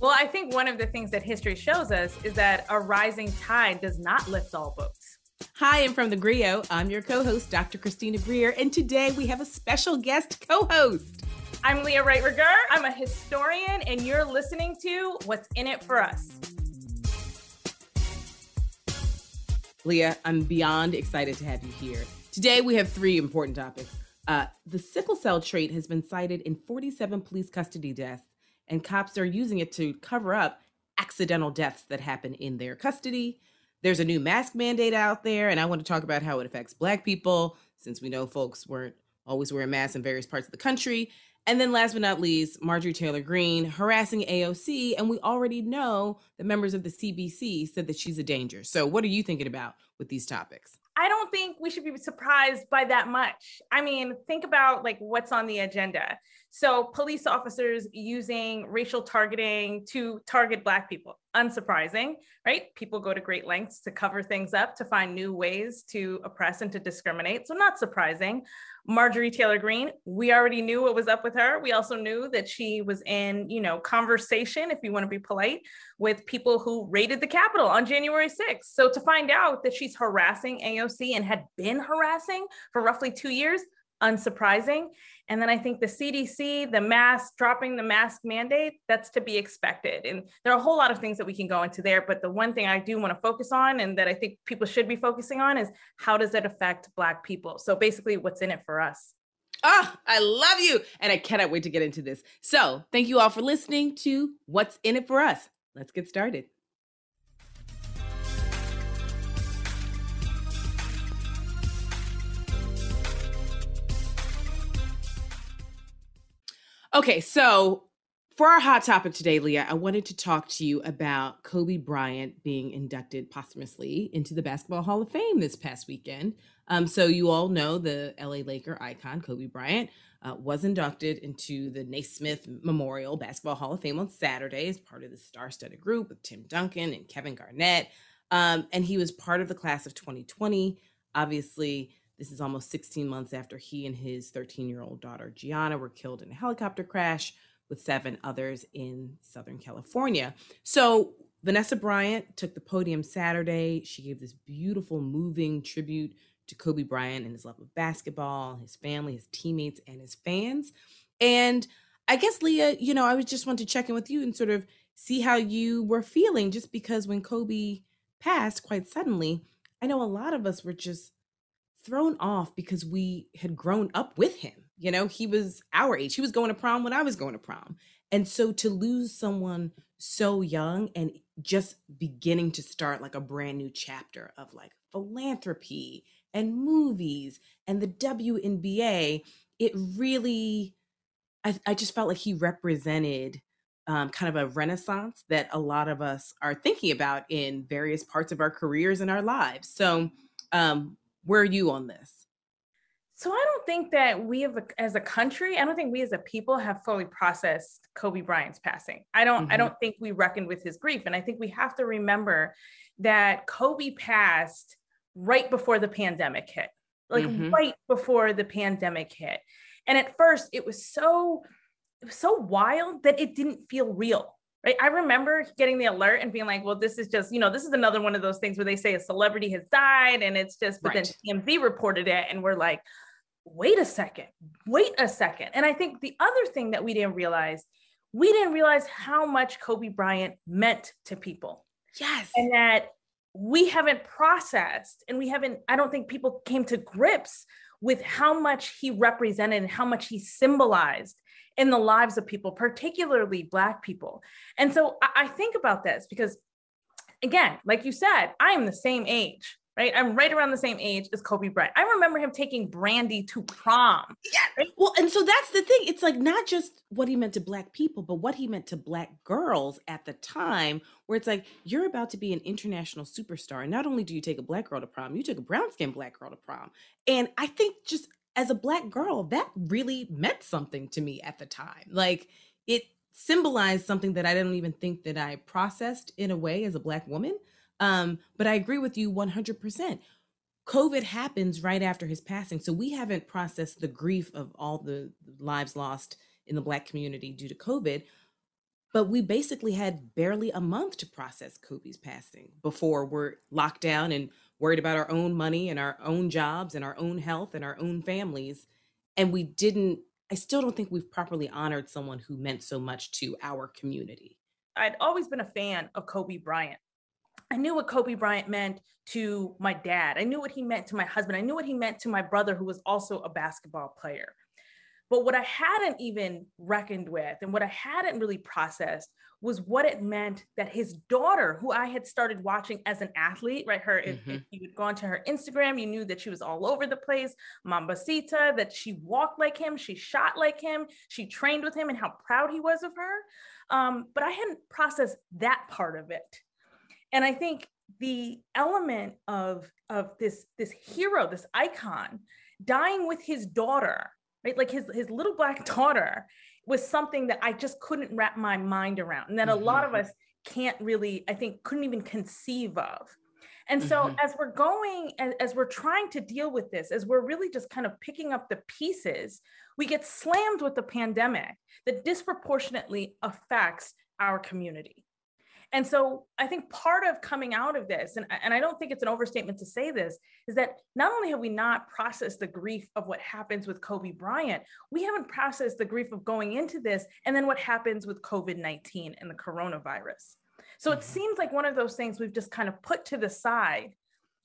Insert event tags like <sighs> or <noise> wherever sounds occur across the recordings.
Well, I think one of the things that history shows us is that a rising tide does not lift all boats. Hi, I'm from the Grio. I'm your co host, Dr. Christina Greer, and today we have a special guest co host. I'm Leah Wright Rigueur. I'm a historian, and you're listening to What's in It for Us. Leah, I'm beyond excited to have you here. Today we have three important topics. Uh, the sickle cell trait has been cited in 47 police custody deaths and cops are using it to cover up accidental deaths that happen in their custody. There's a new mask mandate out there, and I want to talk about how it affects Black people, since we know folks weren't always wearing masks in various parts of the country. And then last but not least, Marjorie Taylor Greene harassing AOC. And we already know that members of the CBC said that she's a danger. So, what are you thinking about with these topics? I don't think we should be surprised by that much. I mean, think about like what's on the agenda. So, police officers using racial targeting to target Black people. Unsurprising, right? People go to great lengths to cover things up, to find new ways to oppress and to discriminate. So, not surprising. Marjorie Taylor Greene, we already knew what was up with her. We also knew that she was in, you know, conversation, if you want to be polite, with people who raided the Capitol on January 6th. So, to find out that she's harassing AOC and had been harassing for roughly two years, unsurprising. And then I think the CDC, the mask, dropping the mask mandate, that's to be expected. And there are a whole lot of things that we can go into there. But the one thing I do want to focus on and that I think people should be focusing on is how does it affect Black people? So basically, what's in it for us? Oh, I love you. And I cannot wait to get into this. So thank you all for listening to What's in It for Us. Let's get started. Okay, so for our hot topic today, Leah, I wanted to talk to you about Kobe Bryant being inducted posthumously into the Basketball Hall of Fame this past weekend. Um, so you all know the LA Laker icon Kobe Bryant uh, was inducted into the Naismith Memorial Basketball Hall of Fame on Saturday as part of the star-studded group with Tim Duncan and Kevin Garnett, um, and he was part of the class of 2020. Obviously, this is almost 16 months after he and his 13 year old daughter, Gianna, were killed in a helicopter crash with seven others in Southern California. So, Vanessa Bryant took the podium Saturday. She gave this beautiful, moving tribute to Kobe Bryant and his love of basketball, his family, his teammates, and his fans. And I guess, Leah, you know, I was just wanted to check in with you and sort of see how you were feeling just because when Kobe passed quite suddenly, I know a lot of us were just thrown off because we had grown up with him. You know, he was our age. He was going to prom when I was going to prom. And so to lose someone so young and just beginning to start like a brand new chapter of like philanthropy and movies and the WNBA, it really, I, I just felt like he represented um, kind of a renaissance that a lot of us are thinking about in various parts of our careers and our lives. So, um, where are you on this? So I don't think that we have, as a country, I don't think we as a people have fully processed Kobe Bryant's passing. I don't, mm-hmm. I don't think we reckoned with his grief, and I think we have to remember that Kobe passed right before the pandemic hit, like mm-hmm. right before the pandemic hit. And at first, it was so, it was so wild that it didn't feel real right? I remember getting the alert and being like, well, this is just, you know, this is another one of those things where they say a celebrity has died and it's just, but right. then TMZ reported it and we're like, wait a second, wait a second. And I think the other thing that we didn't realize, we didn't realize how much Kobe Bryant meant to people. Yes. And that we haven't processed and we haven't, I don't think people came to grips with how much he represented and how much he symbolized in the lives of people, particularly Black people. And so I, I think about this because, again, like you said, I am the same age right? I'm right around the same age as Kobe Bryant. I remember him taking Brandy to prom. Yeah. Right? Well, and so that's the thing. It's like not just what he meant to black people, but what he meant to black girls at the time, where it's like you're about to be an international superstar. And not only do you take a black girl to prom, you took a brown skinned black girl to prom. And I think just as a black girl, that really meant something to me at the time. Like it symbolized something that I didn't even think that I processed in a way as a black woman. Um, but I agree with you 100%. COVID happens right after his passing. So we haven't processed the grief of all the lives lost in the black community due to COVID. but we basically had barely a month to process Kobe's passing before we're locked down and worried about our own money and our own jobs and our own health and our own families. And we didn't, I still don't think we've properly honored someone who meant so much to our community. I'd always been a fan of Kobe Bryant. I knew what Kobe Bryant meant to my dad. I knew what he meant to my husband. I knew what he meant to my brother, who was also a basketball player. But what I hadn't even reckoned with and what I hadn't really processed was what it meant that his daughter, who I had started watching as an athlete, right? Her, mm-hmm. if, if, you had gone to her Instagram, you knew that she was all over the place, Mambacita, that she walked like him, she shot like him, she trained with him, and how proud he was of her. Um, but I hadn't processed that part of it. And I think the element of, of this, this hero, this icon, dying with his daughter right? Like his his little black daughter was something that I just couldn't wrap my mind around, and that mm-hmm. a lot of mm-hmm. us can't really, I think, couldn't even conceive of. And so, mm-hmm. as we're going, as, as, we're trying to deal with this, as we're really just kind of picking up the pieces, we get slammed with the pandemic that disproportionately affects our community. And so I think part of coming out of this, and, and I don't think it's an overstatement to say this, is that not only have we not processed the grief of what happens with Kobe Bryant, we haven't processed the grief of going into this and then what happens with COVID 19 and the coronavirus. So it mm-hmm. seems like one of those things we've just kind of put to the side.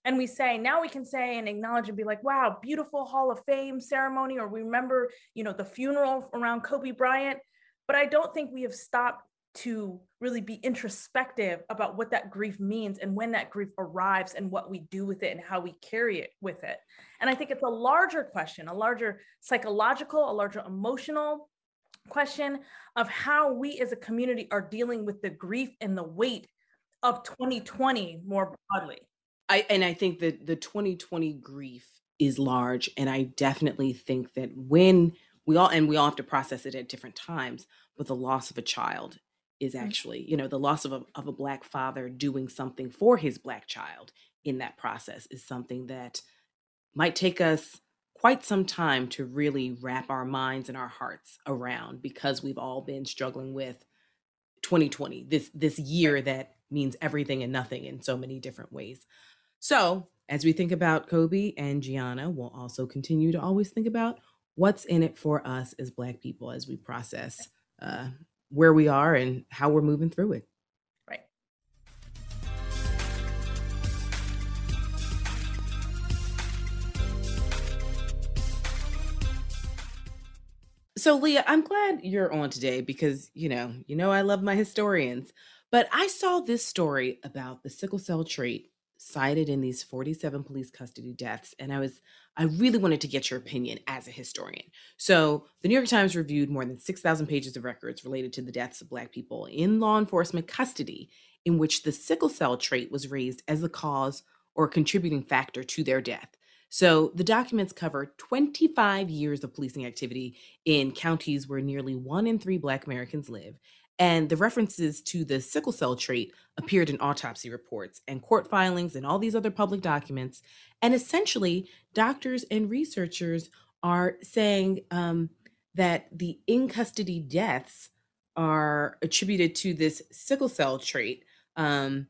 And we say, now we can say and acknowledge and be like, wow, beautiful Hall of Fame ceremony, or we remember, you know, the funeral around Kobe Bryant. But I don't think we have stopped to really be introspective about what that grief means and when that grief arrives and what we do with it and how we carry it with it. And I think it's a larger question, a larger psychological, a larger emotional question of how we as a community are dealing with the grief and the weight of 2020 more broadly. I and I think that the 2020 grief is large and I definitely think that when we all and we all have to process it at different times but the loss of a child is mm. actually you know the loss of a, of a black father doing something for his black child in that process is something that might take us quite some time to really wrap our minds and our hearts around because we've all been struggling with 2020 this this year that means everything and nothing in so many different ways so as we think about kobe and gianna we'll also continue to always think about what's in it for us as black people as we process uh, where we are and how we're moving through it. Right. So Leah, I'm glad you're on today because, you know, you know I love my historians, but I saw this story about the sickle cell trait cited in these 47 police custody deaths and I was I really wanted to get your opinion as a historian. So, the New York Times reviewed more than 6,000 pages of records related to the deaths of Black people in law enforcement custody, in which the sickle cell trait was raised as the cause or contributing factor to their death. So, the documents cover 25 years of policing activity in counties where nearly one in three Black Americans live and the references to the sickle cell trait appeared in autopsy reports and court filings and all these other public documents. And essentially, doctors and researchers are saying um, that the in custody deaths are attributed to this sickle cell trait um,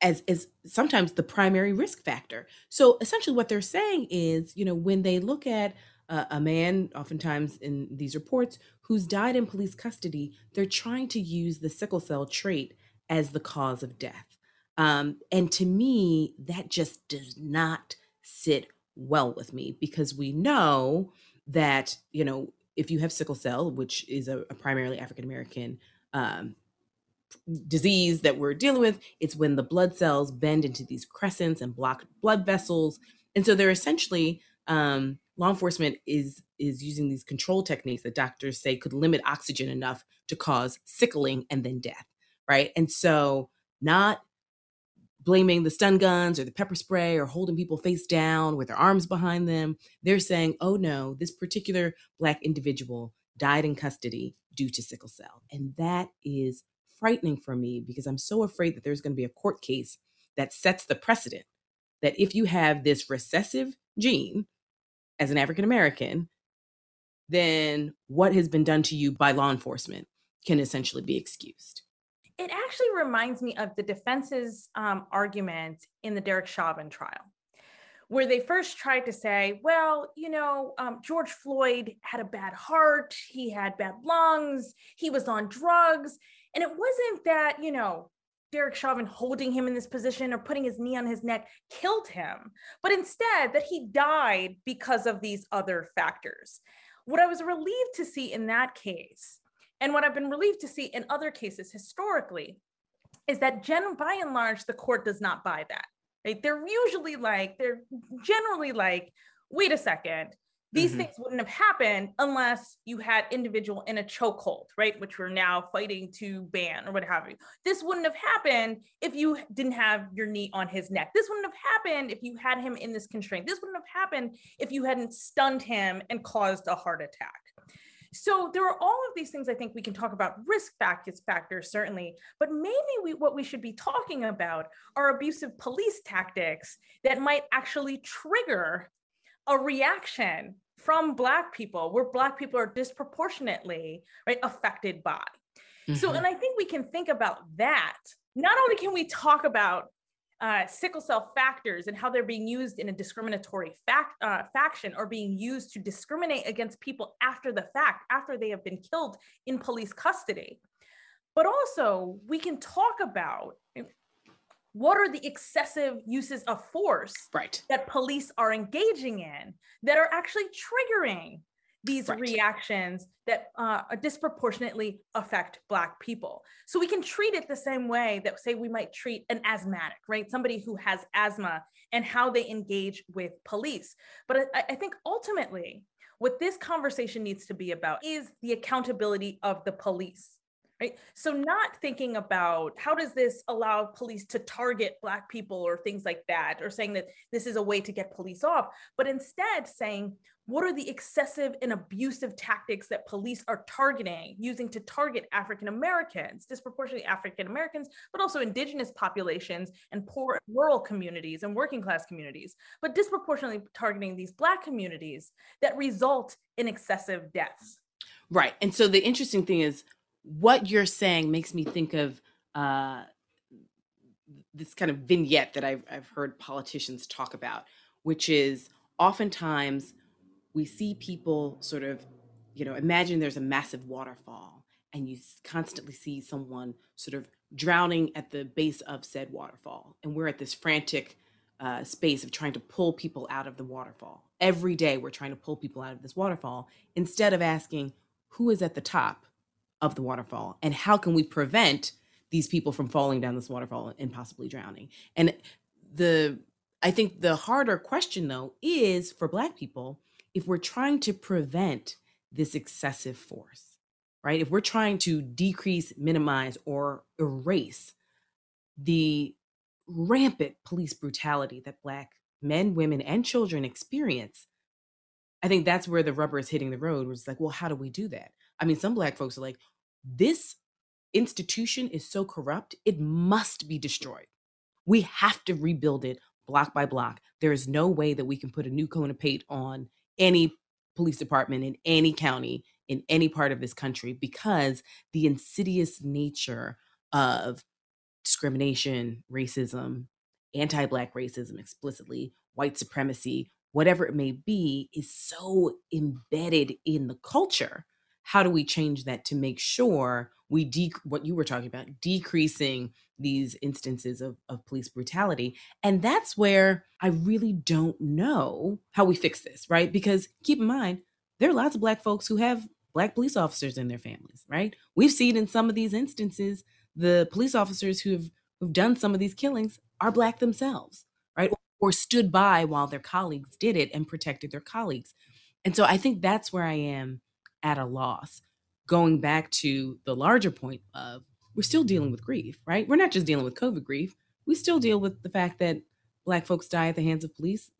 as, as sometimes the primary risk factor. So essentially, what they're saying is, you know, when they look at uh, a man, oftentimes in these reports, who's died in police custody, they're trying to use the sickle cell trait as the cause of death. Um, and to me, that just does not sit well with me because we know that, you know, if you have sickle cell, which is a, a primarily African American um, disease that we're dealing with, it's when the blood cells bend into these crescents and block blood vessels. And so they're essentially um, law enforcement is is using these control techniques that doctors say could limit oxygen enough to cause sickling and then death right? And so not blaming the stun guns or the pepper spray or holding people face down with their arms behind them. They're saying oh no this particular black individual died in custody due to sickle cell. And that is frightening for me because i'm so afraid that there's going to be a court case that sets the precedent that if you have this recessive gene as an African American then what has been done to you by law enforcement can essentially be excused. It actually reminds me of the defense's um, argument in the Derek Chauvin trial, where they first tried to say, well, you know, um, George Floyd had a bad heart, he had bad lungs, he was on drugs. And it wasn't that, you know, Derek Chauvin holding him in this position or putting his knee on his neck killed him, but instead that he died because of these other factors. What I was relieved to see in that case, and what I've been relieved to see in other cases historically, is that gen- by and large, the court does not buy that. Right? They're usually like, they're generally like, wait a second, these mm-hmm. things wouldn't have happened unless you had individual in a chokehold, right? Which we're now fighting to ban or what have you. This wouldn't have happened if you didn't have your knee on his neck. This wouldn't have happened if you had him in this constraint. This wouldn't have happened if you hadn't stunned him and caused a heart attack. So there are all of these things I think we can talk about risk factors, factors certainly, but maybe we, what we should be talking about are abusive police tactics that might actually trigger a reaction from black people where black people are disproportionately right affected by mm-hmm. so and i think we can think about that not only can we talk about uh, sickle cell factors and how they're being used in a discriminatory fact, uh, faction or being used to discriminate against people after the fact, after they have been killed in police custody. But also, we can talk about what are the excessive uses of force right. that police are engaging in that are actually triggering these right. reactions that uh, disproportionately affect black people so we can treat it the same way that say we might treat an asthmatic right somebody who has asthma and how they engage with police but I, I think ultimately what this conversation needs to be about is the accountability of the police right so not thinking about how does this allow police to target black people or things like that or saying that this is a way to get police off but instead saying what are the excessive and abusive tactics that police are targeting using to target african americans disproportionately african americans but also indigenous populations and poor rural communities and working class communities but disproportionately targeting these black communities that result in excessive deaths Right. And so the interesting thing is what you're saying makes me think of uh, this kind of vignette that I've, I've heard politicians talk about, which is oftentimes we see people sort of, you know, imagine there's a massive waterfall and you constantly see someone sort of drowning at the base of said waterfall. And we're at this frantic uh, space of trying to pull people out of the waterfall. Every day we're trying to pull people out of this waterfall instead of asking who is at the top of the waterfall and how can we prevent these people from falling down this waterfall and possibly drowning? And the i think the harder question though is for black people if we're trying to prevent this excessive force right? If we're trying to decrease minimize or erase the rampant police brutality that black men women and children experience i think that's where the rubber is hitting the road was like well how do we do that i mean some black folks are like this institution is so corrupt, it must be destroyed. We have to rebuild it block by block. There is no way that we can put a new cone of paint on any police department in any county in any part of this country because the insidious nature of discrimination, racism, anti Black racism explicitly, white supremacy, whatever it may be, is so embedded in the culture how do we change that to make sure we de what you were talking about decreasing these instances of, of police brutality? And that's where i really don't know how we fix this right? Because keep in mind there are lots of black folks who have black police officers in their families right? We've seen in some of these instances the police officers who have who've done some of these killings are black themselves right? Or stood by while their colleagues did it and protected their colleagues. And so i think that's where i am at a loss. Going back to the larger point of we're still dealing with grief, right? We're not just dealing with COVID grief. We still deal with the fact that black folks die at the hands of police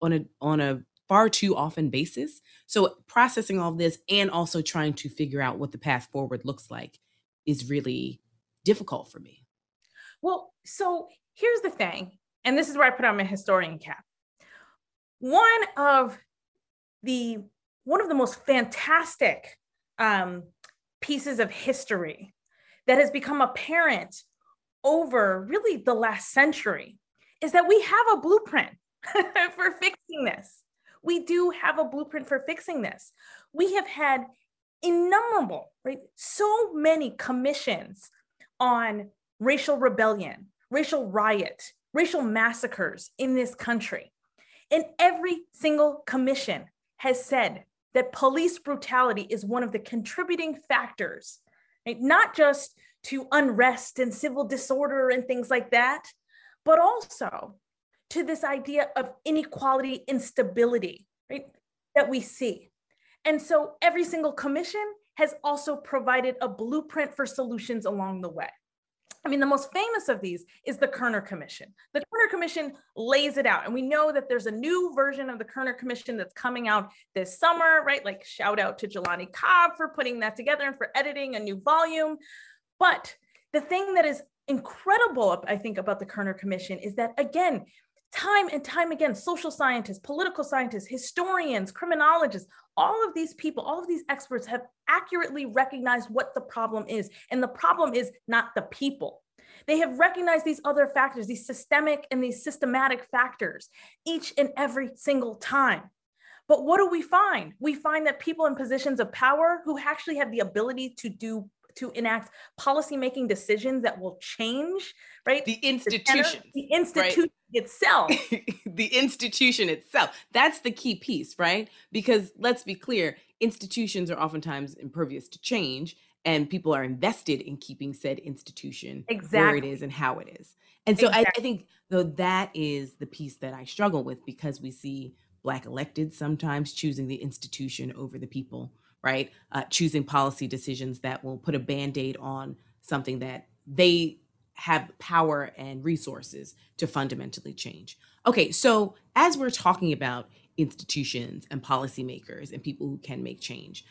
on a on a far too often basis. So processing all this and also trying to figure out what the path forward looks like is really difficult for me. Well, so here's the thing, and this is where I put on my historian cap. One of the one of the most fantastic um, pieces of history that has become apparent over really the last century is that we have a blueprint <laughs> for fixing this. We do have a blueprint for fixing this. We have had innumerable, right? So many commissions on racial rebellion, racial riot, racial massacres in this country. And every single commission has said that police brutality is one of the contributing factors, right? not just to unrest and civil disorder and things like that, but also to this idea of inequality, instability, right? That we see. And so every single commission has also provided a blueprint for solutions along the way. I mean, the most famous of these is the Kerner Commission. The Kerner Commission lays it out, and we know that there's a new version of the Kerner Commission that's coming out this summer, right? Like, shout out to Jelani Cobb for putting that together and for editing a new volume. But the thing that is incredible, I think, about the Kerner Commission is that, again, time and time again, social scientists, political scientists, historians, criminologists, all of these people, all of these experts have accurately recognized what the problem is. And the problem is not the people. They have recognized these other factors, these systemic and these systematic factors, each and every single time. But what do we find? We find that people in positions of power who actually have the ability to do to enact policy making decisions that will change, right? The institution. The, the institution right? itself. <laughs> the institution itself. That's the key piece, right? Because let's be clear, institutions are oftentimes impervious to change and people are invested in keeping said institution exactly. where it is and how it is. And so exactly. I, I think though that is the piece that I struggle with because we see black elected sometimes choosing the institution over the people right? Uh, choosing policy decisions that will put a band aid on something that they have power and resources to fundamentally change. Okay, so as we're talking about institutions and policymakers and people who can make change,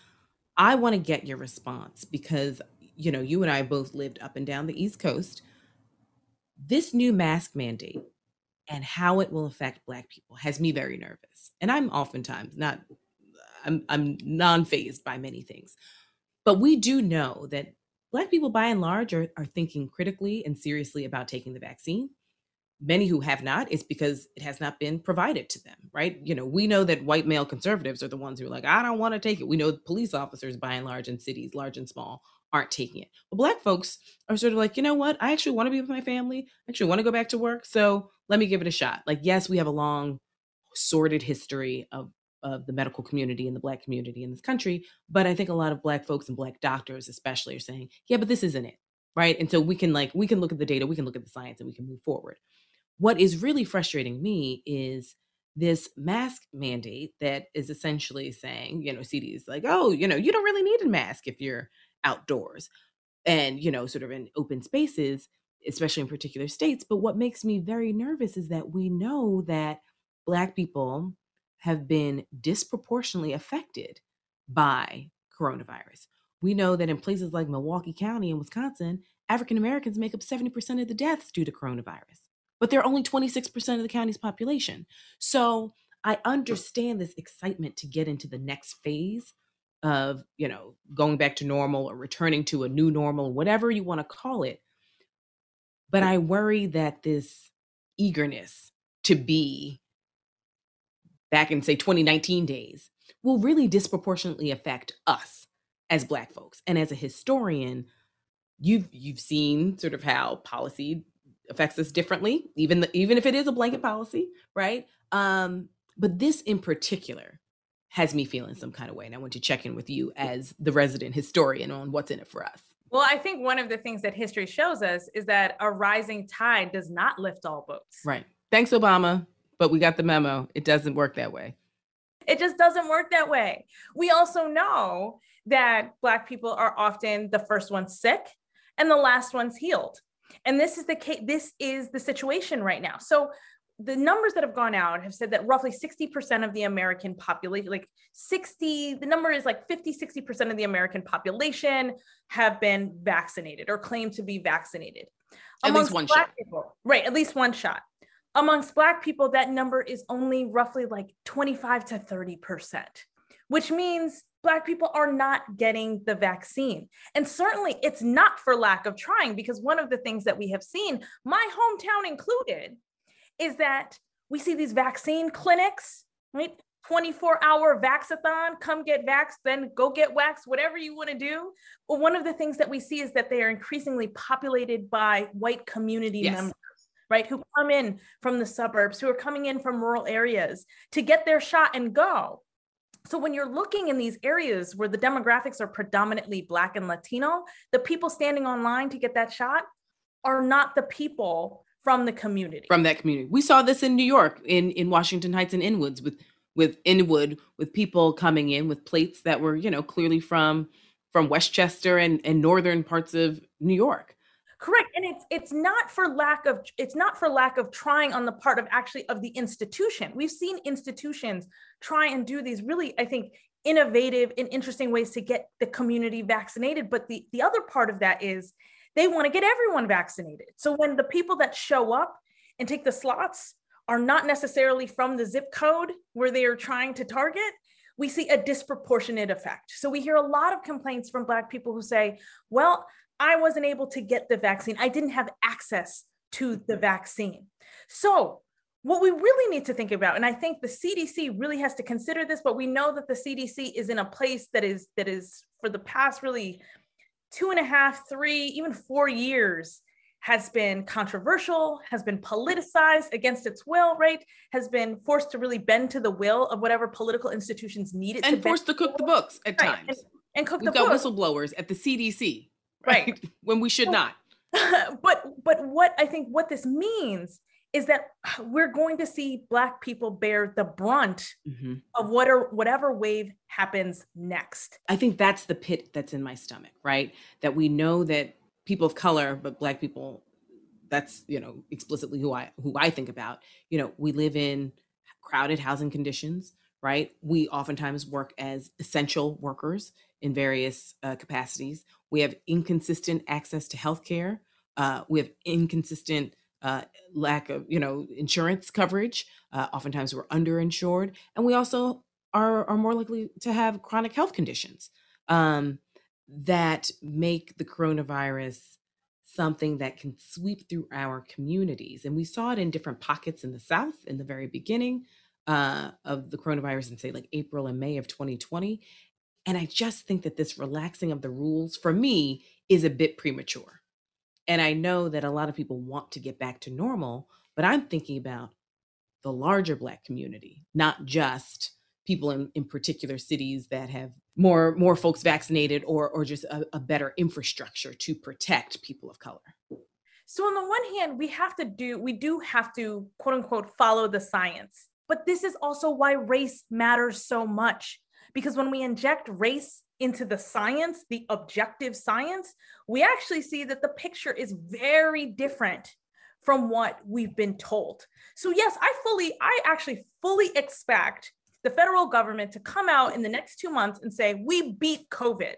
I want to get your response because you know you and I both lived up and down the East Coast. This new mask mandate and how it will affect Black people has me very nervous, and I'm oftentimes not I'm I'm non-phased by many things. But we do know that Black people by and large are, are thinking critically and seriously about taking the vaccine. Many who have not is because it has not been provided to them, right? You know, we know that white male conservatives are the ones who are like, I don't want to take it. We know police officers by and large in cities, large and small, aren't taking it. But black folks are sort of like, you know what? I actually want to be with my family. I actually want to go back to work. So let me give it a shot. Like, yes, we have a long, sordid history of of the medical community and the black community in this country but i think a lot of black folks and black doctors especially are saying yeah but this isn't it right? And so we can like we can look at the data we can look at the science and we can move forward. What is really frustrating me is this mask mandate that is essentially saying you know cd is like oh you know you don't really need a mask if you're outdoors and you know sort of in open spaces especially in particular states but what makes me very nervous is that we know that black people have been disproportionately affected by coronavirus. We know that in places like Milwaukee County in Wisconsin, African Americans make up 70% of the deaths due to coronavirus, but they're only 26% of the county's population. So I understand this excitement to get into the next phase of, you know, going back to normal or returning to a new normal, whatever you want to call it. But I worry that this eagerness to be back in say 2019 days will really disproportionately affect us as black folks. And as a historian you've you've seen sort of how policy affects us differently even the, even if it is a blanket policy right? Um but this in particular has me feeling some kind of way and i want to check in with you as the resident historian on what's in it for us. Well i think one of the things that history shows us is that a rising tide does not lift all boats. Right. Thanks obama but we got the memo. It doesn't work that way. It just doesn't work that way. We also know that Black people are often the first ones sick and the last ones healed. And this is the case, this is the situation right now. So the numbers that have gone out have said that roughly 60% of the American population, like 60, the number is like 50, 60% of the American population have been vaccinated or claim to be vaccinated. At Amongst least one shot. People, right, at least one shot amongst black people that number is only roughly like 25 to 30% which means Black people are not getting the vaccine. And certainly it's not for lack of trying, because one of the things that we have seen, my hometown included, is that we see these vaccine clinics, right? 24 hour vaxathon, come get vaxxed, then go get waxed, whatever you want to do. But one of the things that we see is that they are increasingly populated by white community yes. members, right? Who come in from the suburbs, who are coming in from rural areas to get their shot and go. So when you're looking in these areas where the demographics are predominantly Black and Latino, the people standing online to get that shot are not the people from the community. From that community. We saw this in New York, in, in Washington Heights and Inwoods with with Inwood, with people coming in with plates that were, you know, clearly from from Westchester and, and northern parts of New York. Correct. And it's it's not for lack of it's not for lack of trying on the part of actually of the institution. We've seen institutions try and do these really, I think, innovative and interesting ways to get the community vaccinated. But the, the other part of that is they want to get everyone vaccinated. So when the people that show up and take the slots are not necessarily from the zip code where they are trying to target, we see a disproportionate effect. So we hear a lot of complaints from Black people who say, well, I wasn't able to get the vaccine. I didn't have access to the mm-hmm. vaccine. So what we really need to think about, and I think the CDC really has to consider this, but we know that the CDC is in a place that is that is for the past really two and a half, three, even four years has been controversial, has been politicized against its will, right? Has been forced to really bend to the will of whatever political institutions need it and to forced to cook the books at right. times. And, and cook We've the got books. whistleblowers at the CDC, right? right. <laughs> when we should not. <laughs> but but what I think what this means is that <sighs> we're going to see black people bear the brunt mm-hmm. of what or whatever wave happens next. I think that's the pit that's in my stomach, right? That we know that people of color, but black people, that's, you know, explicitly who I who I think about. You know, we live in crowded housing conditions, right? We oftentimes work as essential workers in various uh, capacities. We have inconsistent access to healthcare. Uh, we have inconsistent uh, lack of, you know, insurance coverage. Uh, oftentimes we're underinsured, and we also are are more likely to have chronic health conditions. Um, that make the coronavirus something that can sweep through our communities. And we saw it in different pockets in the South in the very beginning uh, of the coronavirus in, say, like April and May of 2020. And I just think that this relaxing of the rules for me is a bit premature. And I know that a lot of people want to get back to normal, but I'm thinking about the larger Black community, not just people in, in particular cities that have more more folks vaccinated or or just a, a better infrastructure to protect people of color so on the one hand we have to do we do have to quote unquote follow the science but this is also why race matters so much because when we inject race into the science the objective science we actually see that the picture is very different from what we've been told so yes i fully i actually fully expect the federal government to come out in the next two months and say, we beat COVID.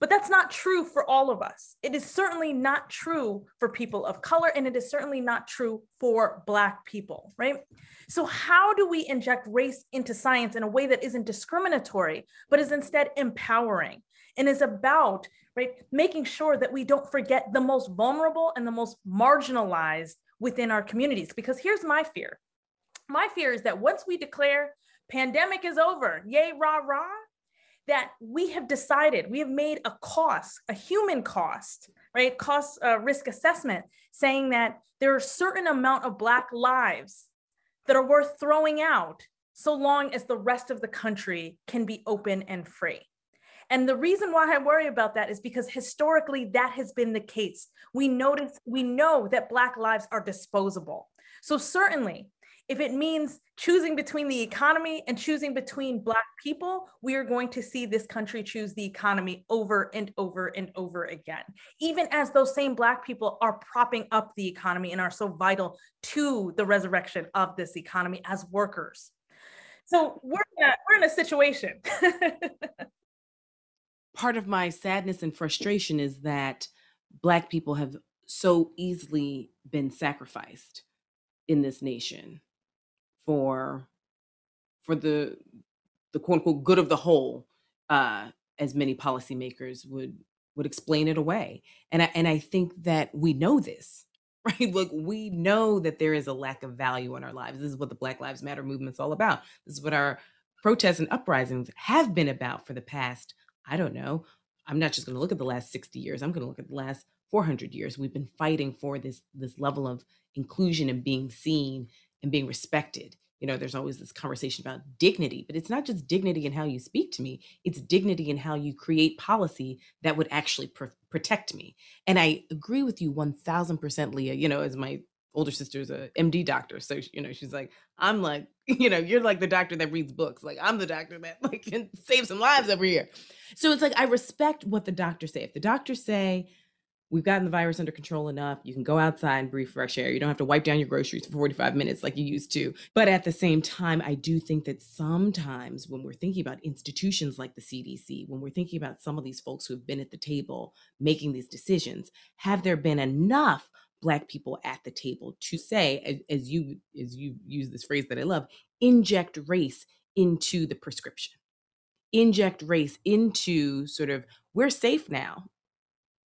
But that's not true for all of us. It is certainly not true for people of color, and it is certainly not true for Black people, right? So, how do we inject race into science in a way that isn't discriminatory, but is instead empowering and is about, right, making sure that we don't forget the most vulnerable and the most marginalized within our communities? Because here's my fear my fear is that once we declare pandemic is over, yay, rah, rah, that we have decided, we have made a cost, a human cost, right? Cost uh, risk assessment saying that there are certain amount of Black lives that are worth throwing out so long as the rest of the country can be open and free. And the reason why I worry about that is because historically that has been the case. We notice, we know that Black lives are disposable. So certainly if it means choosing between the economy and choosing between Black people, we are going to see this country choose the economy over and over and over again, even as those same Black people are propping up the economy and are so vital to the resurrection of this economy as workers. So we're in a, we're in a situation. <laughs> Part of my sadness and frustration is that Black people have so easily been sacrificed in this nation for for the the quote unquote good of the whole uh, as many policymakers would would explain it away. And I, and I think that we know this, <laughs> right? Look, we know that there is a lack of value in our lives. This is what the Black Lives Matter movement's all about. This is what our protests and uprisings have been about for the past, I don't know. I'm not just going to look at the last 60 years. I'm going to look at the last 400 years. We've been fighting for this this level of inclusion and being seen and being respected. You know there's always this conversation about dignity but it's not just dignity in how you speak to me it's dignity in how you create policy that would actually pr- protect me. And i agree with you 1000% leah you know as my older sister's a md doctor so you know she's like i'm like <laughs> you know you're like the doctor that reads books like i'm the doctor that <laughs> like can save some lives every year. so it's like i respect what the doctors say. If the doctors say we've gotten the virus under control enough. You can go outside and breathe fresh air. You don't have to wipe down your groceries for 45 minutes like you used to. But at the same time, I do think that sometimes when we're thinking about institutions like the CDC, when we're thinking about some of these folks who have been at the table making these decisions, have there been enough black people at the table to say as, as you as you use this phrase that I love, inject race into the prescription. Inject race into sort of we're safe now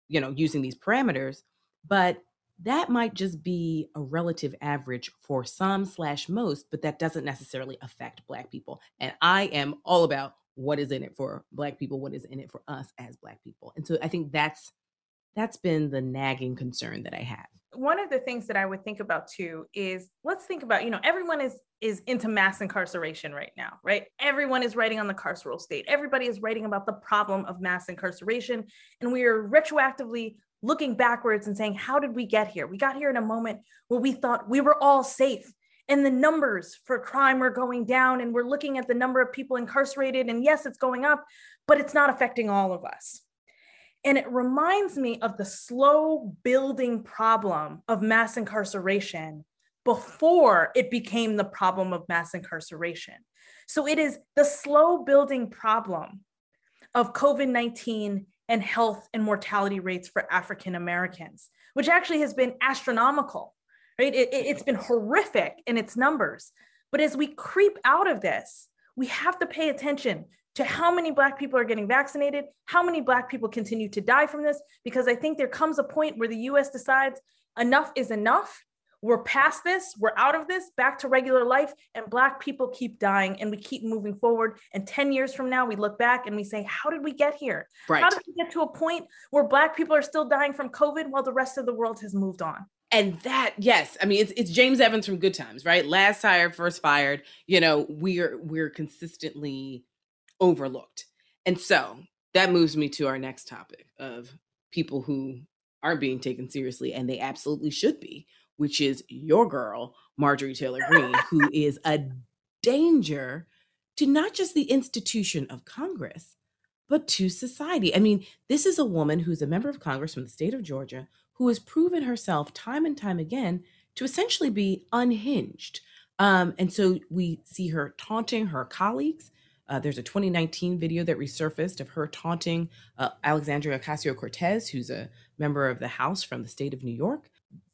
you know, using these parameters, but that might just be a relative average for some slash most, but that doesn't necessarily affect Black people. And I am all about what is in it for Black people, what is in it for us as Black people. And so I think that's that's been the nagging concern that I have. One of the things that I would think about too is let's think about, you know, everyone is is into mass incarceration right now, right? Everyone is writing on the carceral state. Everybody is writing about the problem of mass incarceration and we are retroactively looking backwards and saying, how did we get here? We got here in a moment where we thought we were all safe and the numbers for crime were going down and we're looking at the number of people incarcerated and yes, it's going up, but it's not affecting all of us. And it reminds me of the slow building problem of mass incarceration before it became the problem of mass incarceration. So it is the slow building problem of COVID 19 and health and mortality rates for African Americans, which actually has been astronomical, right? It, it, it's been horrific in its numbers. But as we creep out of this, we have to pay attention to how many Black people are getting vaccinated, how many Black people continue to die from this, because I think there comes a point where the US decides enough is enough. We're past this, we're out of this, back to regular life, and Black people keep dying and we keep moving forward. And 10 years from now, we look back and we say, How did we get here? Right. How did we get to a point where Black people are still dying from COVID while the rest of the world has moved on? and that yes i mean it's, it's james evans from good times right last hired first fired you know we're we're consistently overlooked. And so that moves me to our next topic of people who aren't being taken seriously and they absolutely should be, which is your girl, Marjorie Taylor Greene, <laughs> who is a danger to not just the institution of Congress, but to society. I mean, this is a woman who's a member of Congress from the state of Georgia who has proven herself time and time again to essentially be unhinged. Um, and so we see her taunting her colleagues. Uh, there's a 2019 video that resurfaced of her taunting uh, Alexandria Ocasio Cortez, who's a member of the House from the state of New York.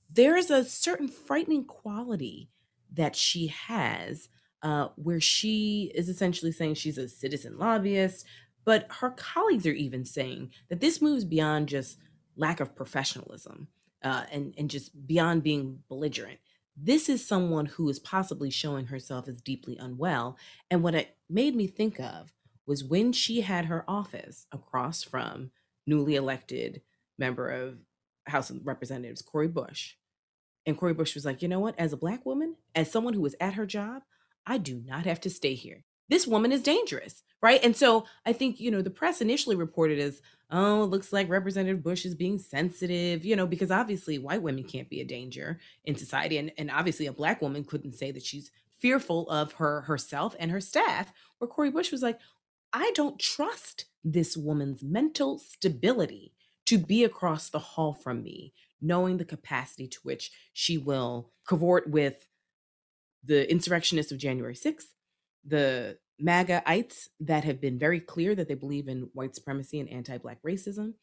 There is a certain frightening quality that she has uh, where she is essentially saying she's a citizen lobbyist, but her colleagues are even saying that this moves beyond just lack of professionalism uh, and, and just beyond being belligerent this is someone who is possibly showing herself as deeply unwell. And what it made me think of was when she had her office across from newly elected member of House of Representatives, Cori Bush. And Cori Bush was like, you know what? As a Black woman, as someone who was at her job, I do not have to stay here. This woman is dangerous, right? And so I think, you know, the press initially reported as, oh, it looks like Representative Bush is being sensitive, you know, because obviously white women can't be a danger in society. And, and obviously a black woman couldn't say that she's fearful of her herself and her staff, where Cori Bush was like, I don't trust this woman's mental stability to be across the hall from me, knowing the capacity to which she will cavort with the insurrectionists of January 6th, the MAGAites that have been very clear that they believe in white supremacy and anti Black racism.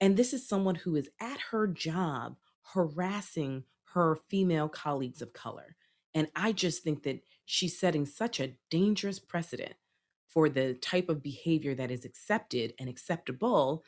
And this is someone who is at her job harassing her female colleagues of color. And I just think that she's setting such a dangerous precedent for the type of behavior that is accepted and acceptable.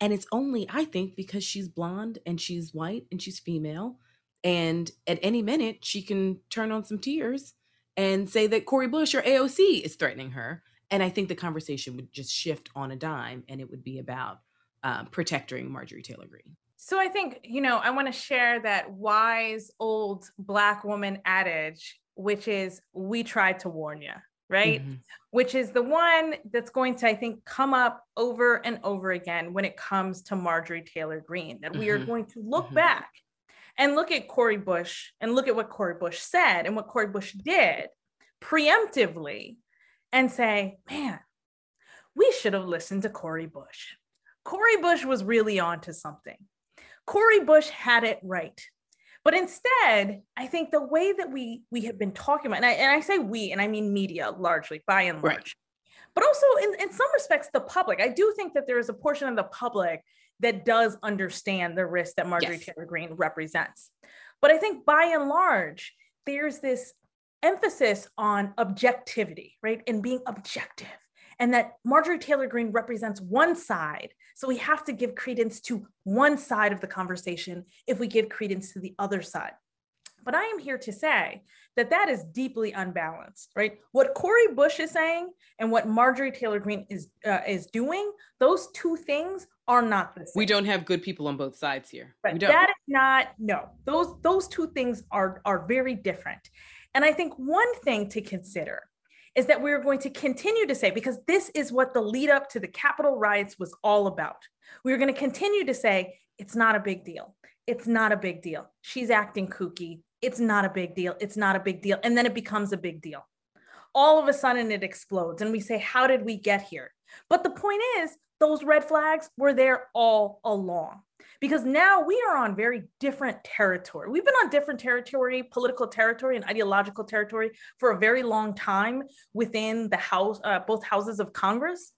And it's only, I think, because she's blonde and she's white and she's female. And at any minute, she can turn on some tears and say that Cori Bush or AOC is threatening her. And I think the conversation would just shift on a dime and it would be about um, protecting Marjorie Taylor Greene. So I think, you know, I want to share that wise old Black woman adage, which is, we tried to warn you, right? Mm-hmm. Which is the one that's going to, I think, come up over and over again when it comes to Marjorie Taylor Greene, that mm-hmm. we are mm-hmm. going to look mm-hmm. back and look at Cori Bush and look at what Cori Bush said and what Cori Bush did preemptively and say, man, we should have listened to Cori Bush. Cori Bush was really on to something. Cori Bush had it right. But instead, I think the way that we we have been talking about, and I, and I say we, and I mean media largely, by and large, right. but also in, in some respects, the public. I do think that there is a portion of the public that does understand the risk that Marjorie yes. Taylor Greene represents. But I think by and large, there's this emphasis on objectivity, right? And being objective. And that Marjorie Taylor Greene represents one side. So we have to give credence to one side of the conversation if we give credence to the other side. But I am here to say that that is deeply unbalanced, right? What Cori Bush is saying and what Marjorie Taylor Greene is uh, is doing, those two things are not the same. We don't have good people on both sides here. But that is not no. Those those two things are are very different. And I think one thing to consider is that we're going to continue to say because this is what the lead up to the Capitol riots was all about. We're going to continue to say it's not a big deal. It's not a big deal. She's acting kooky. It's not a big deal. It's not a big deal. And then it becomes a big deal. All of a sudden it explodes and we say, How did we get here? But the point is, those red flags were there all along because now we are on very different territory. We've been on different territory, political territory and ideological territory for a very long time within the house, uh, both houses of Congress.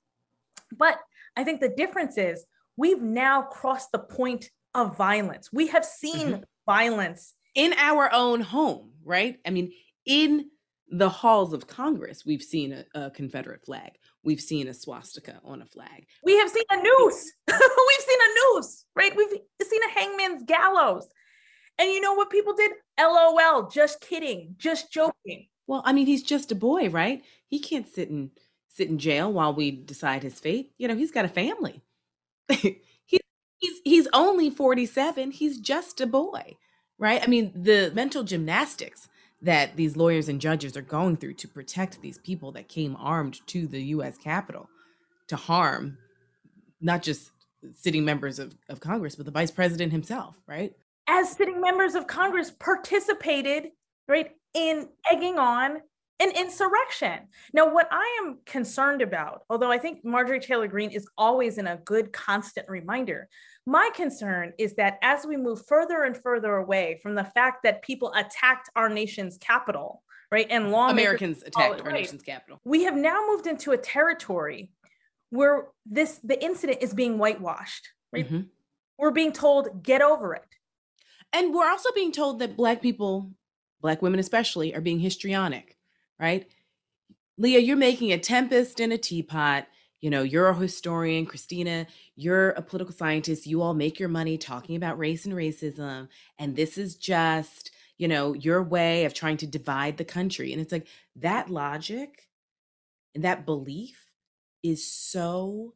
But I think the difference is we've now crossed the point of violence. We have seen mm-hmm. violence in our own home, right? I mean, in the halls of Congress, we've seen a, a Confederate flag we've seen a swastika on a flag. We have seen a noose. <laughs> we've seen a noose, right? We've seen a hangman's gallows. And you know what people did? LOL, just kidding, just joking. Well, I mean, he's just a boy, right? He can't sit in sit in jail while we decide his fate. You know, he's got a family. <laughs> he, he's he's only 47. He's just a boy, right? I mean, the mental gymnastics that these lawyers and judges are going through to protect these people that came armed to the US Capitol to harm not just sitting members of, of Congress, but the vice president himself, right? As sitting members of Congress participated, right, in egging on an insurrection. Now, what I am concerned about, although I think Marjorie Taylor Greene is always in a good constant reminder, my concern is that as we move further and further away from the fact that people attacked our nation's capital, right, and long Americans attacked our right, nation's capital, we have now moved into a territory where this the incident is being whitewashed. Right, mm-hmm. we're being told get over it, and we're also being told that Black people, Black women especially, are being histrionic, right? Leah, you're making a tempest in a teapot you know, you're a historian, Christina, you're a political scientist. You all make your money talking about race and racism. And this is just, you know, your way of trying to divide the country. And it's like that logic and that belief is so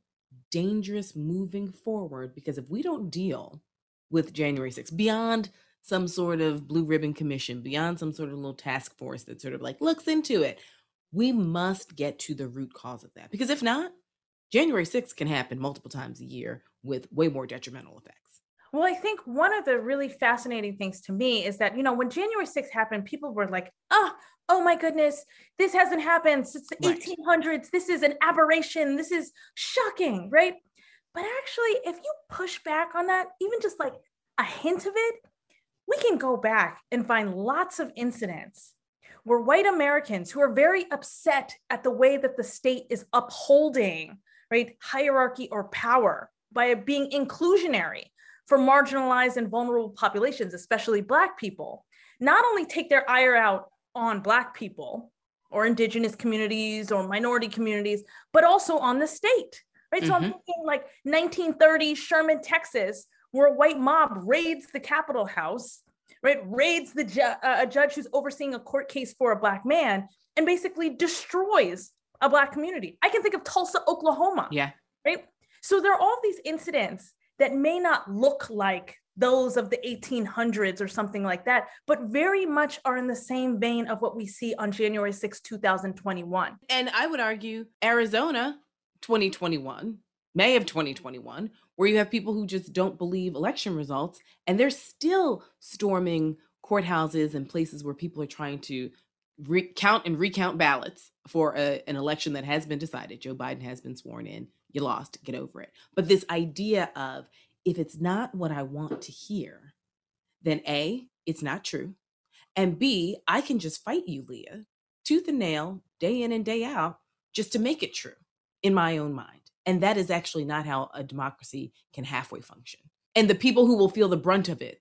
dangerous moving forward because if we don't deal with January 6th beyond some sort of blue ribbon commission, beyond some sort of little task force that sort of like looks into it, we must get to the root cause of that. Because if not, January 6th can happen multiple times a year with way more detrimental effects. Well, I think one of the really fascinating things to me is that, you know, when January 6th happened, people were like, oh, oh my goodness, this hasn't happened since the right. 1800s. This is an aberration. This is shocking, right? But actually, if you push back on that, even just like a hint of it, we can go back and find lots of incidents where white Americans who are very upset at the way that the state is upholding right? Hierarchy or power by being inclusionary for marginalized and vulnerable populations, especially Black people, not only take their ire out on Black people, or indigenous communities or minority communities, but also on the state, right? Mm-hmm. So I'm mm-hmm. thinking like 1930 Sherman, Texas, where a white mob raids the Capitol House, right? Raids the ju- uh, a judge who's overseeing a court case for a black man and basically destroys a black community. I can think of Tulsa, Oklahoma. Yeah. Right. So there are all these incidents that may not look like those of the 1800s or something like that, but very much are in the same vein of what we see on January 6, 2021. And I would argue Arizona 2021, May of 2021, where you have people who just don't believe election results and they're still storming courthouses and places where people are trying to recount and recount ballots for a, an election that has been decided. Joe Biden has been sworn in. You lost, get over it. But this idea of if it's not what I want to hear, then A, it's not true. And B, I can just fight you, Leah, tooth and nail, day in and day out, just to make it true in my own mind. And that is actually not how a democracy can halfway function. And the people who will feel the brunt of it,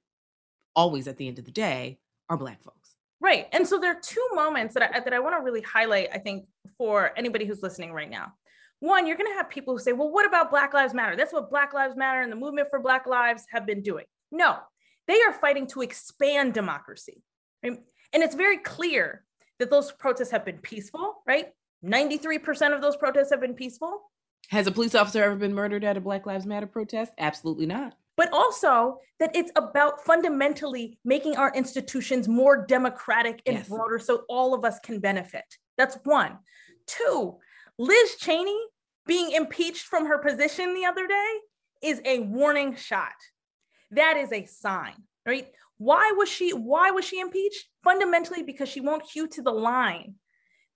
always at the end of the day, are Black folks. Right. And so there are two moments that I, that I want to really highlight, I think, for anybody who's listening right now one, you're going to have people who say, well, what about Black Lives Matter? That's what Black Lives Matter and the movement for Black Lives have been doing. No, they are fighting to expand democracy. Right? And it's very clear that those protests have been peaceful, right? 93% of those protests have been peaceful. Has a police officer ever been murdered at a Black Lives Matter protest? Absolutely not. But also that it's about fundamentally making our institutions more democratic and yes. broader so all of us can benefit. That's one. Two, Liz Cheney being impeached from her position the other day is a warning shot. That is a sign, right? Why was she why was she impeached? Fundamentally because she won't hew to the line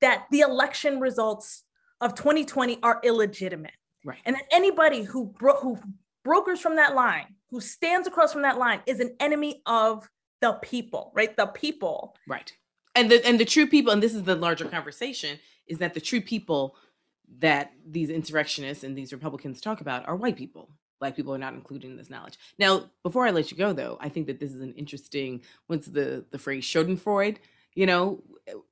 that the election results of 2020 are illegitimate. Right. And that anybody who bro- who brokers from that line, who stands across from that line is an enemy of the people, right? The people. Right. And the and the true people and this is the larger conversation is that the true people that these insurrectionists and these Republicans talk about are white people. Black people are not included in this knowledge. Now, before I let you go, though, I think that this is an interesting. What's the the phrase Schadenfreude? You know,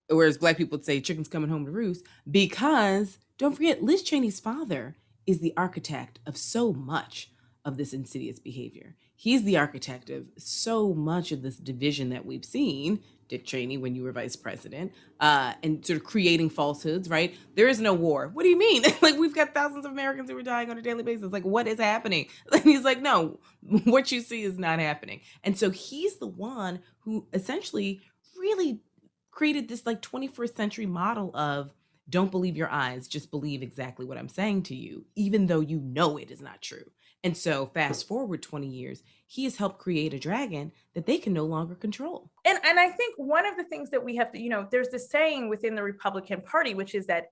whereas black people would say "chickens coming home to roost," because don't forget, Liz Cheney's father is the architect of so much of this insidious behavior. He's the architect of so much of this division that we've seen Dick Cheney when you were vice president, uh, and sort of creating falsehoods, right? There is no war. What do you mean? <laughs> like we've got thousands of Americans who are dying on a daily basis. Like what is happening? <laughs> And he's like, no, <laughs> what you see is not happening. And so he's the one who essentially really created this like 21st century model of don't believe your eyes, just believe exactly what I'm saying to you, even though you know it is not true. And so, fast forward 20 years, he has helped create a dragon that they can no longer control. And and I think one of the things that we have to, you know, there's this saying within the Republican Party, which is that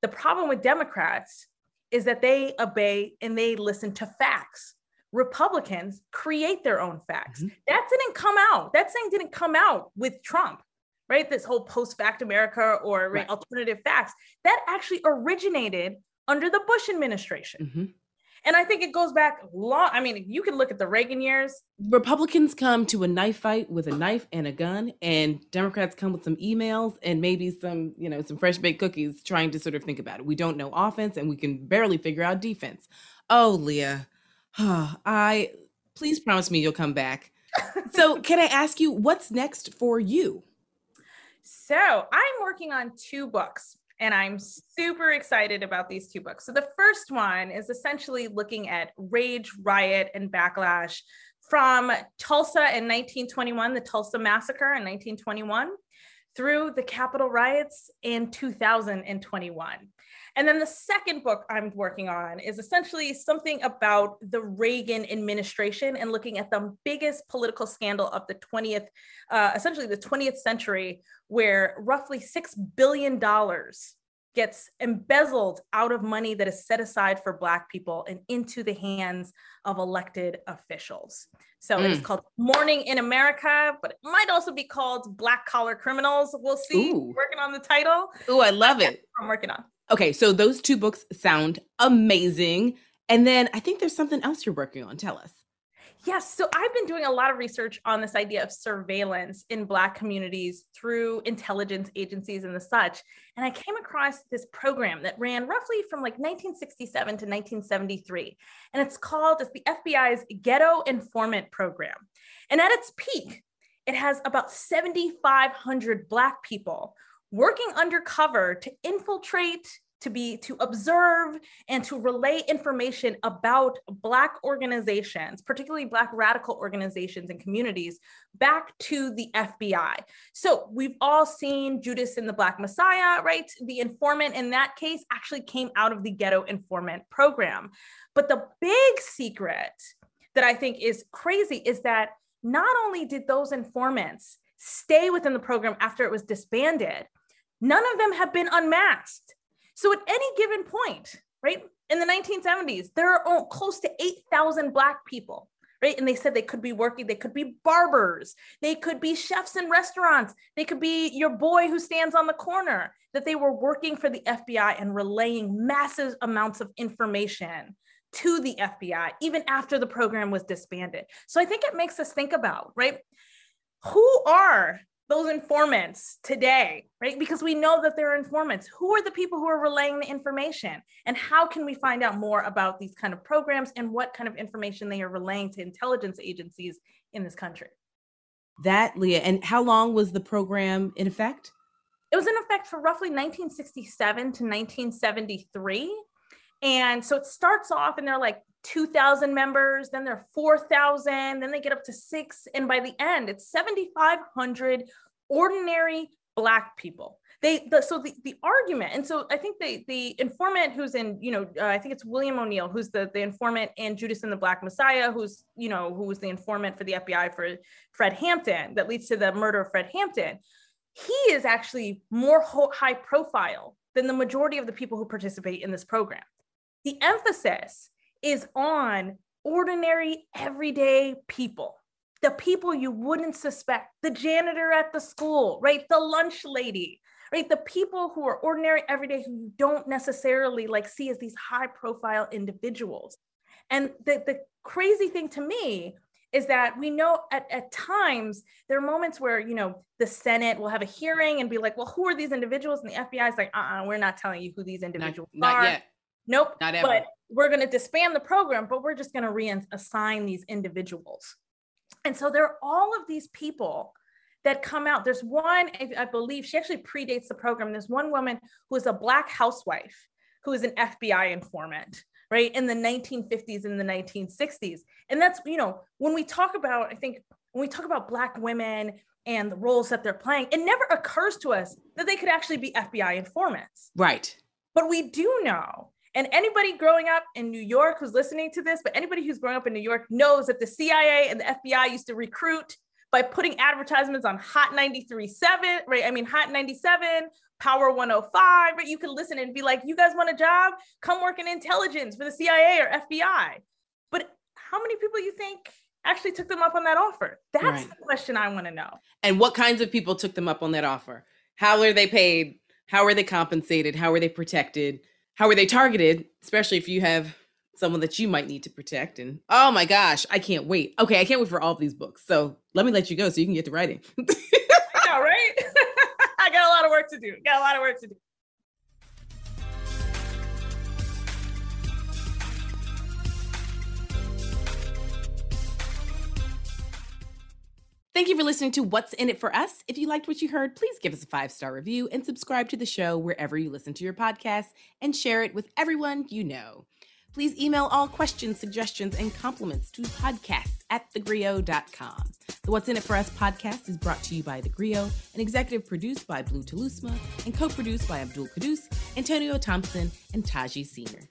the problem with Democrats is that they obey and they listen to facts. Republicans create their own facts. Mm-hmm. That didn't come out. That saying didn't come out with Trump, right? This whole post fact America or right, alternative facts that actually originated under the Bush administration. Mm-hmm. And I think it goes back long. I mean, you can look at the Reagan years. Republicans come to a knife fight with a knife and a gun, and Democrats come with some emails and maybe some, you know, some fresh baked cookies trying to sort of think about it. We don't know offense and we can barely figure out defense. Oh, Leah, <sighs> I please promise me you'll come back. <laughs> so, can I ask you what's next for you? So, I'm working on two books and I'm super excited about these two books. So the first one is essentially looking at rage, riot, and backlash from Tulsa in 1921, the Tulsa Massacre in 1921, through the Capitol riots in 2021. And then the second book I'm working on is essentially something about the Reagan administration and looking at the biggest political scandal of the 20th, uh, essentially the 20th century, where roughly $6 billion gets embezzled out of money that is set aside for Black people and into the hands of elected officials. So mm. it is mm. called Morning in America, but it might also be called Black Collar Criminals. We'll see. Ooh. Working on the title. Oh, I love it. I'm working on. Okay, so those two books sound amazing. And then I think there's something else you're working on. Tell us. Yes. So I've been doing a lot of research on this idea of surveillance in Black communities through intelligence agencies and the such. And I came across this program that ran roughly from like 1967 to 1973. And it's called, it's the FBI's Ghetto Informant Program. And at its peak, it has about 7,500 Black people working undercover to infiltrate to be to observe and to relay information about black organizations particularly black radical organizations and communities back to the fbi so we've all seen judas and the black messiah right? The informant in that case actually came out of the ghetto informant program. But the big secret that i think is crazy is that not only did those informants stay within the program after it was disbanded none of them have been unmasked so at any given point, right, in the 1970s, there are close to 8,000 Black people, right? And they said they could be working, they could be barbers, they could be chefs in restaurants, they could be your boy who stands on the corner, that they were working for the FBI and relaying massive amounts of information to the FBI, even after the program was disbanded. So I think it makes us think about, right? Who are those informants today, right? Because we know that they're informants. Who are the people who are relaying the information? And how can we find out more about these kind of programs and what kind of information they are relaying to intelligence agencies in this country? That, Leah, and how long was the program in effect? It was in effect for roughly 1967 to 1973. And so it starts off and they're like 2,000 members, then they're 4,000, then they get up to six. And by the end, it's 7,500 ordinary Black people. They, the, so the, the argument, and so I think the, the informant who's in, you know, uh, I think it's William O'Neal, who's the, the informant in Judas and the Black Messiah, who's, you know, who was the informant for the FBI for Fred Hampton that leads to the murder of Fred Hampton. He is actually more high profile than the majority of the people who participate in this program. The emphasis is on ordinary, everyday people. The people you wouldn't suspect, the janitor at the school, right? The lunch lady, right? The people who are ordinary, everyday, who you don't necessarily like see as these high profile individuals. And the, the crazy thing to me is that we know at, at times there are moments where you know the senate will have a hearing and be like well who are these individuals and the fbi is like uh-uh we're not telling you who these individuals not, are not yet nope not ever. but we're going to disband the program, but we're just going to reassign these individuals. And so there are all of these people that come out. There's one, I believe, she actually predates the program. There's one woman who is a Black housewife who is an FBI informant, right, in the 1950s and the 1960s. And that's, you know, when we talk about, I think, when we talk about Black women and the roles that they're playing, it never occurs to us that they could actually be FBI informants. Right. But we do know and anybody growing up in New York who's listening to this, but anybody who's growing up in New York knows that the CIA and the FBI used to recruit by putting advertisements on Hot 93.7, right? I mean, Hot 97, Power 105, right? You can listen and be like, you guys want a job? Come work in intelligence for the CIA or FBI. But how many people you think actually took them up on that offer? That's right. the question I want to know. And what kinds of people took them up on that offer? How are they paid? How are they compensated? How are they protected? How are they targeted, especially if you have someone that you might need to protect. And oh my gosh, I can't wait. Okay, I can't wait for all of these books. So let me let you go so you can get to writing. <laughs> I know, right? <laughs> I got a lot of work to do. Got a lot of work to do. Thank you for listening to What's in It for Us. If you liked what you heard, please give us a five star review and subscribe to the show wherever you listen to your podcast and share it with everyone you know. Please email all questions, suggestions, and compliments to podcast at thegrio.com. The What's in It for Us podcast is brought to you by The Grio and executive produced by Blue Telusma and co produced by Abdul Kudus, Antonio Thompson, and Taji Senior.